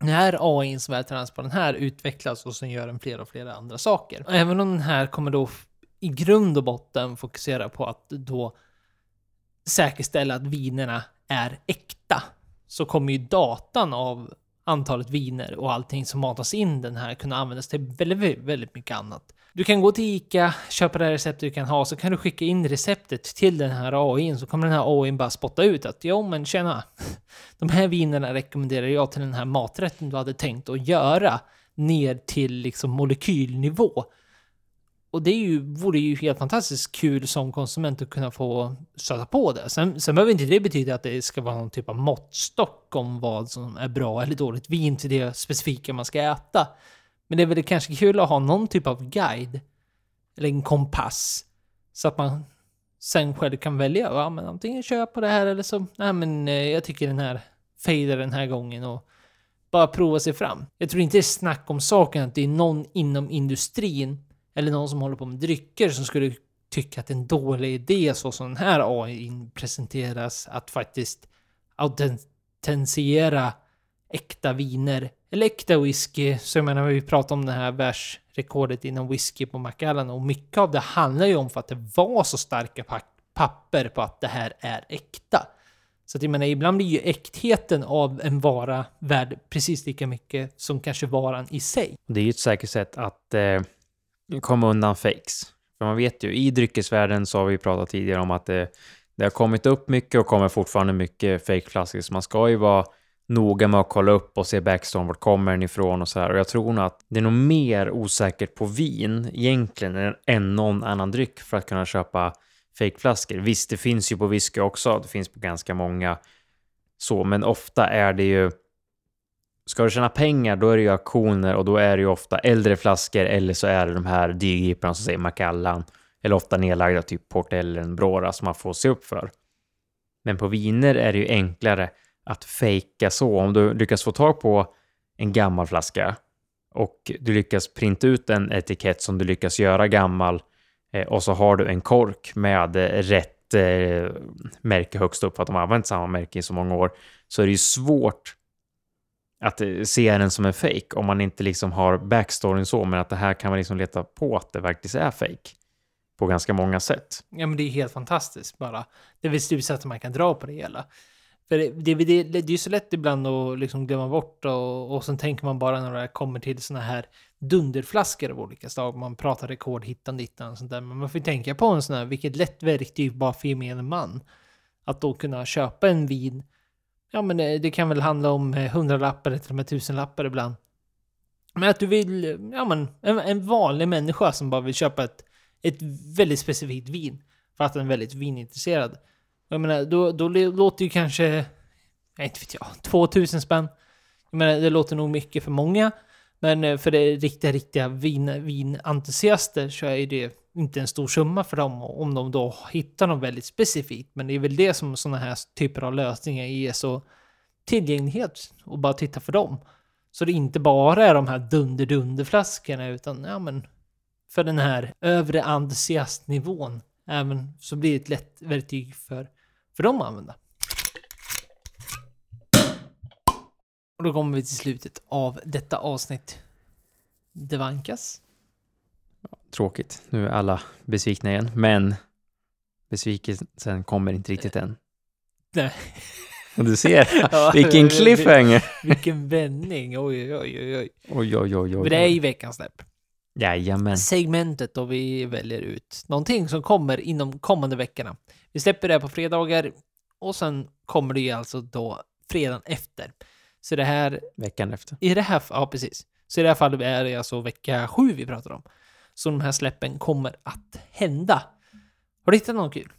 när AI som är trans på den här utvecklas och sen gör den flera och flera andra saker. Även om den här kommer då i grund och botten fokusera på att då säkerställa att vinerna är äkta så kommer ju datan av antalet viner och allting som matas in den här kunna användas till väldigt, väldigt mycket annat. Du kan gå till ICA, köpa det här receptet du kan ha, så kan du skicka in receptet till den här AI, så kommer den här AI bara spotta ut att jo men tjena, de här vinerna rekommenderar jag till den här maträtten du hade tänkt att göra ner till liksom molekylnivå. Och det är ju, vore ju helt fantastiskt kul som konsument att kunna få stöta på det. Sen, sen behöver inte det betyda att det ska vara någon typ av måttstock om vad som är bra eller dåligt vin till det specifika man ska äta. Men det är väl kanske kul att ha någon typ av guide eller en kompass så att man sen själv kan välja. Ja, men antingen kör jag på det här eller så, nej men eh, jag tycker den här fejdar den här gången och bara prova sig fram. Jag tror inte det är snack om saken att det är någon inom industrin eller någon som håller på med drycker som skulle tycka att det är en dålig idé så som den här AI presenteras att faktiskt autentisera äkta viner eller äkta whisky. Så jag menar, vi pratar om det här världsrekordet inom whisky på Macallan och mycket av det handlar ju om för att det var så starka papper på att det här är äkta. Så att jag menar, ibland blir ju äktheten av en vara värd precis lika mycket som kanske varan i sig. Det är ju ett säkert sätt att eh, komma undan fakes. För man vet ju, i dryckesvärlden så har vi pratat tidigare om att det, det har kommit upp mycket och kommer fortfarande mycket fakeflaskor. så man ska ju vara noga med att kolla upp och se backstone, vart kommer den ifrån och så här. Och jag tror nog att det är nog mer osäkert på vin egentligen än någon annan dryck för att kunna köpa fejkflaskor. Visst, det finns ju på whisky också, det finns på ganska många så, men ofta är det ju Ska du tjäna pengar, då är det ju auktioner och då är det ju ofta äldre flaskor eller så är det de här dyrgriparna som säger Macallan eller ofta nedlagda typ Port Ellen, Brora som man får se upp för. Men på viner är det ju enklare att fejka så. Om du lyckas få tag på en gammal flaska och du lyckas printa ut en etikett som du lyckas göra gammal eh, och så har du en kork med eh, rätt eh, märke högst upp för att de har använt samma märke i så många år så är det ju svårt att eh, se den som en fake om man inte liksom har backstoryn så, men att det här kan man liksom leta på att det faktiskt är fake. på ganska många sätt. Ja, men det är helt fantastiskt bara. Det är väl slutsatsen man kan dra på det hela. För det, det, det, det är ju så lätt ibland att liksom glömma bort och, och sen tänker man bara när det kommer till såna här dunderflaskor av olika slag. Man pratar rekord hittan dittan och sånt där. Men man får ju tänka på en sån här, vilket lätt verktyg bara för gemene man. Att då kunna köpa en vin. Ja, men eh, det, kan väl handla om eh, hundralappar eller till och med tusenlappar ibland. Men att du vill, ja men en, en vanlig människa som bara vill köpa ett, ett väldigt specifikt vin. För att den är väldigt vinintresserad. Jag menar, då, då låter ju kanske, jag inte vet jag, 2000 spänn. Jag menar, det låter nog mycket för många. Men eh, för det riktiga, riktiga vin, vinentusiaster så är det inte en stor summa för dem om de då hittar något väldigt specifikt. Men det är väl det som sådana här typer av lösningar ger så tillgänglighet och bara titta för dem. Så det inte bara är de här dunder-dunder-flaskorna utan ja men för den här övre entusiastnivån även så blir det ett lätt verktyg för, för dem att använda. Och då kommer vi till slutet av detta avsnitt. Det vankas. Tråkigt. Nu är alla besvikna igen, men besvikelsen kommer inte riktigt än. Nej. Du ser, vilken cliffhanger! Vilken vändning, oj, oj, oj, oj. Oj, oj, oj, oj. Det är ju veckans släpp. Jajamän. Segmentet då vi väljer ut någonting som kommer inom kommande veckorna. Vi släpper det på fredagar och sen kommer det ju alltså då fredagen efter. Så det här... Veckan efter. I det här, ja precis. Så i det här fallet är det alltså vecka sju vi pratar om. Så de här släppen kommer att hända. Har du hittat något kul?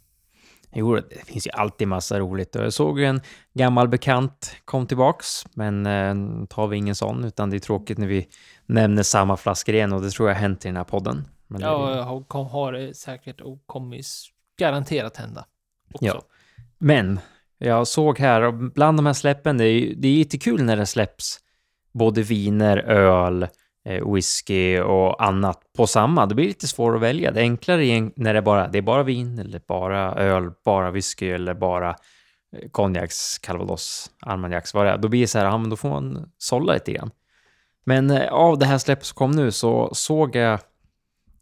Jo, det finns ju alltid massa roligt. Jag såg en gammal bekant kom tillbaks, men eh, tar vi ingen sån, utan det är tråkigt när vi nämner samma flaskor igen och det tror jag har hänt i den här podden. Men ja, det... har, har säkert och kommer garanterat hända. Också. Ja. Men jag såg här, bland de här släppen, det är, det är jättekul när det släpps både viner, öl, Eh, whisky och annat på samma. Det blir lite svårt att välja. Det är enklare när det bara det är bara vin eller bara öl, bara whisky eller bara eh, konjaks, calvados, armagnacs, vad det är. Då blir det så här, ja men då får man sålla lite grann. Men eh, av det här släppet som kom nu så såg jag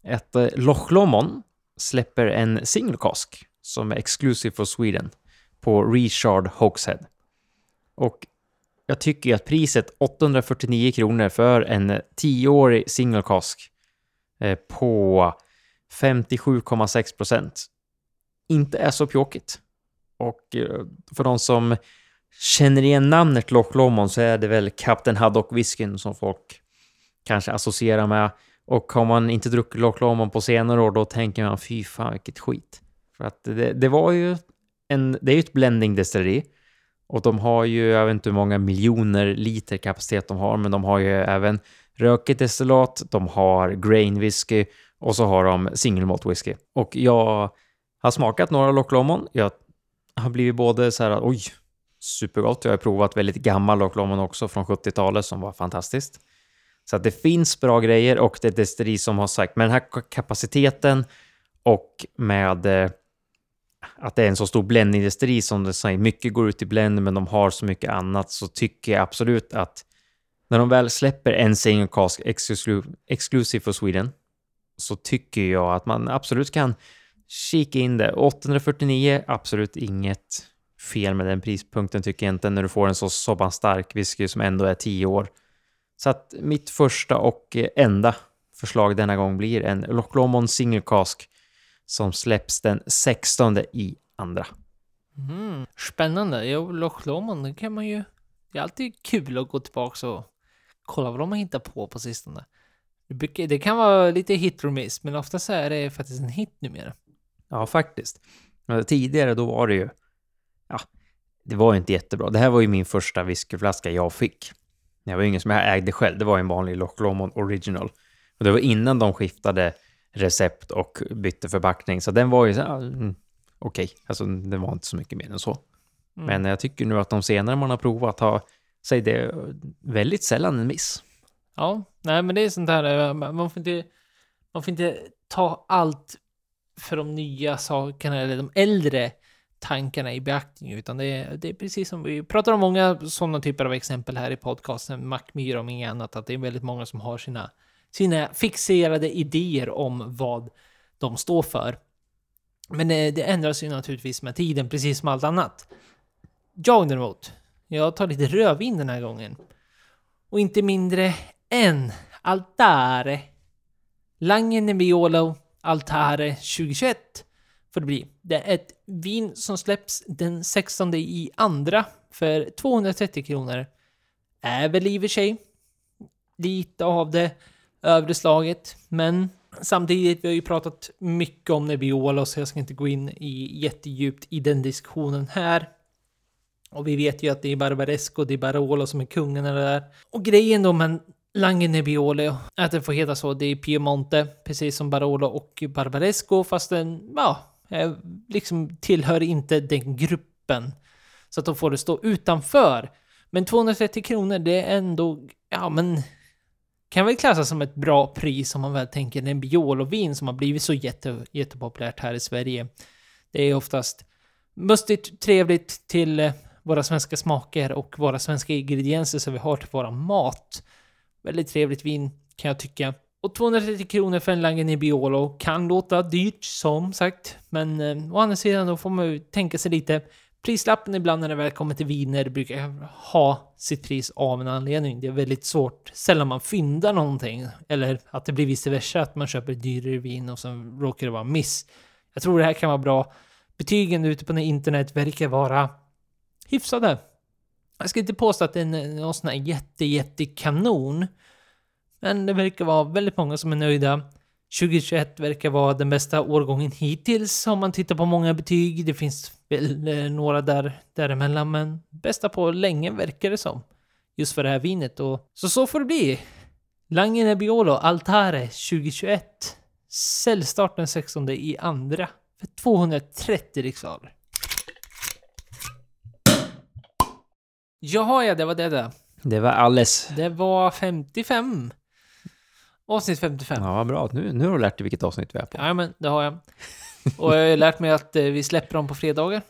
att Loch Lomond släpper en single cask som är exclusive for Sweden på Richard Hogshead. Och jag tycker att priset 849 kronor för en 10-årig single cask eh, på 57,6 procent inte är så pjåkigt. Och eh, för de som känner igen namnet Loch Lomond så är det väl Captain Haddock whiskyn som folk kanske associerar med. Och har man inte druckit Loch Lomond på senare år då tänker man fy fan vilket skit. För att det, det var ju en, det är ju ett blending destilleri och de har ju, jag vet inte hur många miljoner liter kapacitet de har, men de har ju även rökigt destillat, de har grain whisky och så har de single malt whisky. Och jag har smakat några Loch Lomond. Jag har blivit både så här, oj, supergott. Jag har provat väldigt gammal Loch Lomond också från 70-talet som var fantastiskt. Så att det finns bra grejer och det är destilleri som har sagt, med den här kapaciteten och med eh, att det är en så stor blendindustri som det säger, mycket går ut i blend, men de har så mycket annat, så tycker jag absolut att när de väl släpper en single cask exclusive for Sweden, så tycker jag att man absolut kan kika in det. 849, absolut inget fel med den prispunkten tycker jag inte, när du får en så, så pass stark whisky som ändå är 10 år. Så att mitt första och enda förslag denna gång blir en Loch Lomond single cask som släpps den 16 i andra. Mm, spännande. Jo, Loch Lomond, det kan man ju... Det är alltid kul att gå tillbaka och kolla vad de har hittat på på sistone. Det kan vara lite hit or miss, men oftast är det faktiskt en hit numera. Ja, faktiskt. Tidigare då var det ju... Ja, det var ju inte jättebra. Det här var ju min första whiskyflaska jag fick. Det var ju ingen som jag ägde själv. Det var en vanlig Loch Lomond Original. Och det var innan de skiftade recept och bytte förpackning. Så den var ju så mm, okej, okay. alltså den var inte så mycket mer än så. Mm. Men jag tycker nu att de senare man har provat har, säg det, väldigt sällan en miss. Ja, nej men det är sånt här, eh, man får inte, man får inte ta allt för de nya sakerna eller de äldre tankarna i beaktning, utan det är, det är precis som vi pratar om många sådana typer av exempel här i podcasten, Macmyra och inget annat, att det är väldigt många som har sina sina fixerade idéer om vad de står för. Men eh, det, ändras ju naturligtvis med tiden, precis som allt annat. Jag däremot, jag tar lite rödvin den här gången. Och inte mindre än Altare. Langen Violo Altare 2021 får det bli. Det är ett vin som släpps den 16 i andra för 230 kronor. Är väl i och för sig lite av det övre slaget, men samtidigt, vi har ju pratat mycket om Nebiola så jag ska inte gå in i jättedjupt i den diskussionen här. Och vi vet ju att det är Barbaresco det är Barolo som är kungen och det där. Och grejen då med Lange Nebbiolo, att den får heta så, det är Piemonte, precis som Barolo och Barbaresco, fast den, ja, liksom tillhör inte den gruppen. Så att de får det stå utanför. Men 230 kronor, det är ändå, ja men, kan väl klassas som ett bra pris om man väl tänker en Biolo-vin som har blivit så jätte, jättepopulärt här i Sverige. Det är oftast mustigt, trevligt till eh, våra svenska smaker och våra svenska ingredienser som vi har till våra mat. Väldigt trevligt vin kan jag tycka. Och 230 kronor för en Lange Biolo kan låta dyrt som sagt, men eh, å andra sidan då får man ju tänka sig lite. Prislappen ibland när det väl kommer till viner brukar ha sitt pris av en anledning. Det är väldigt svårt, sällan man fyndar någonting. Eller att det blir vice versa, att man köper dyrare vin och sen råkar det vara miss. Jag tror det här kan vara bra. Betygen ute på internet verkar vara hyfsade. Jag ska inte påstå att det är någon sån här jätte, jätte kanon. Men det verkar vara väldigt många som är nöjda. 2021 verkar vara den bästa årgången hittills om man tittar på många betyg. Det finns väl eh, några där, däremellan, men bästa på länge verkar det som. Just för det här vinet. Och, så så får det bli. Lange Nebbiolo Altare 2021. Säljstart den 16 i andra för 230 riksdaler. Jaha, ja, det var det där. Det var alles. Det var 55. Avsnitt 55. Ja, vad bra. Nu, nu har du lärt dig vilket avsnitt vi är på. Ja, men det har jag. Och jag har lärt mig att eh, vi släpper dem på fredagar.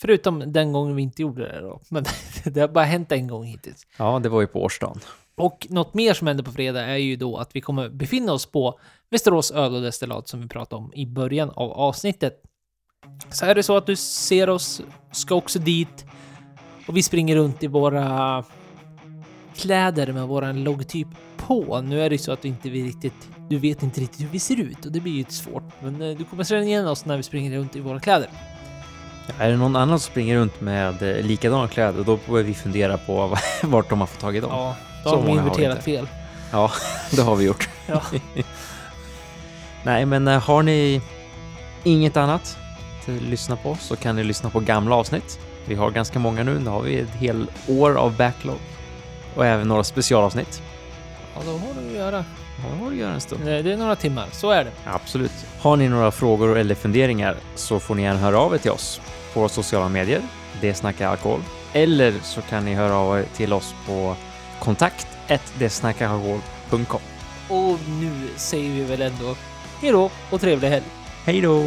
Förutom den gången vi inte gjorde det då. Men det har bara hänt en gång hittills. Ja, det var ju på årsdagen. Och något mer som händer på fredag är ju då att vi kommer befinna oss på Västerås öl och destillat som vi pratade om i början av avsnittet. Så är det så att du ser oss, ska också dit och vi springer runt i våra kläder med våran logotyp på. Nu är det ju så att inte vi riktigt, du vet inte riktigt hur vi ser ut och det blir ju svårt. Men eh, du kommer känna igen oss när vi springer runt i våra kläder. Är det någon annan som springer runt med eh, likadana kläder, då får vi fundera på vart de har fått tag i dem. Ja, då Så har har vi inverterat inte. fel. Ja, det har vi gjort. Ja. Nej, men eh, har ni inget annat att lyssna på så kan ni lyssna på gamla avsnitt. Vi har ganska många nu. Nu har vi ett helt år av backlog och även några specialavsnitt. ja, då har du att göra. Ja, har du att göra en stund. Det är några timmar, så är det. Absolut. Har ni några frågor eller funderingar så får ni gärna höra av er till oss på sociala medier. Det snackar alkohol. Eller så kan ni höra av er till oss på kontakt. Och nu säger vi väl ändå hej då och trevlig helg. Hej då!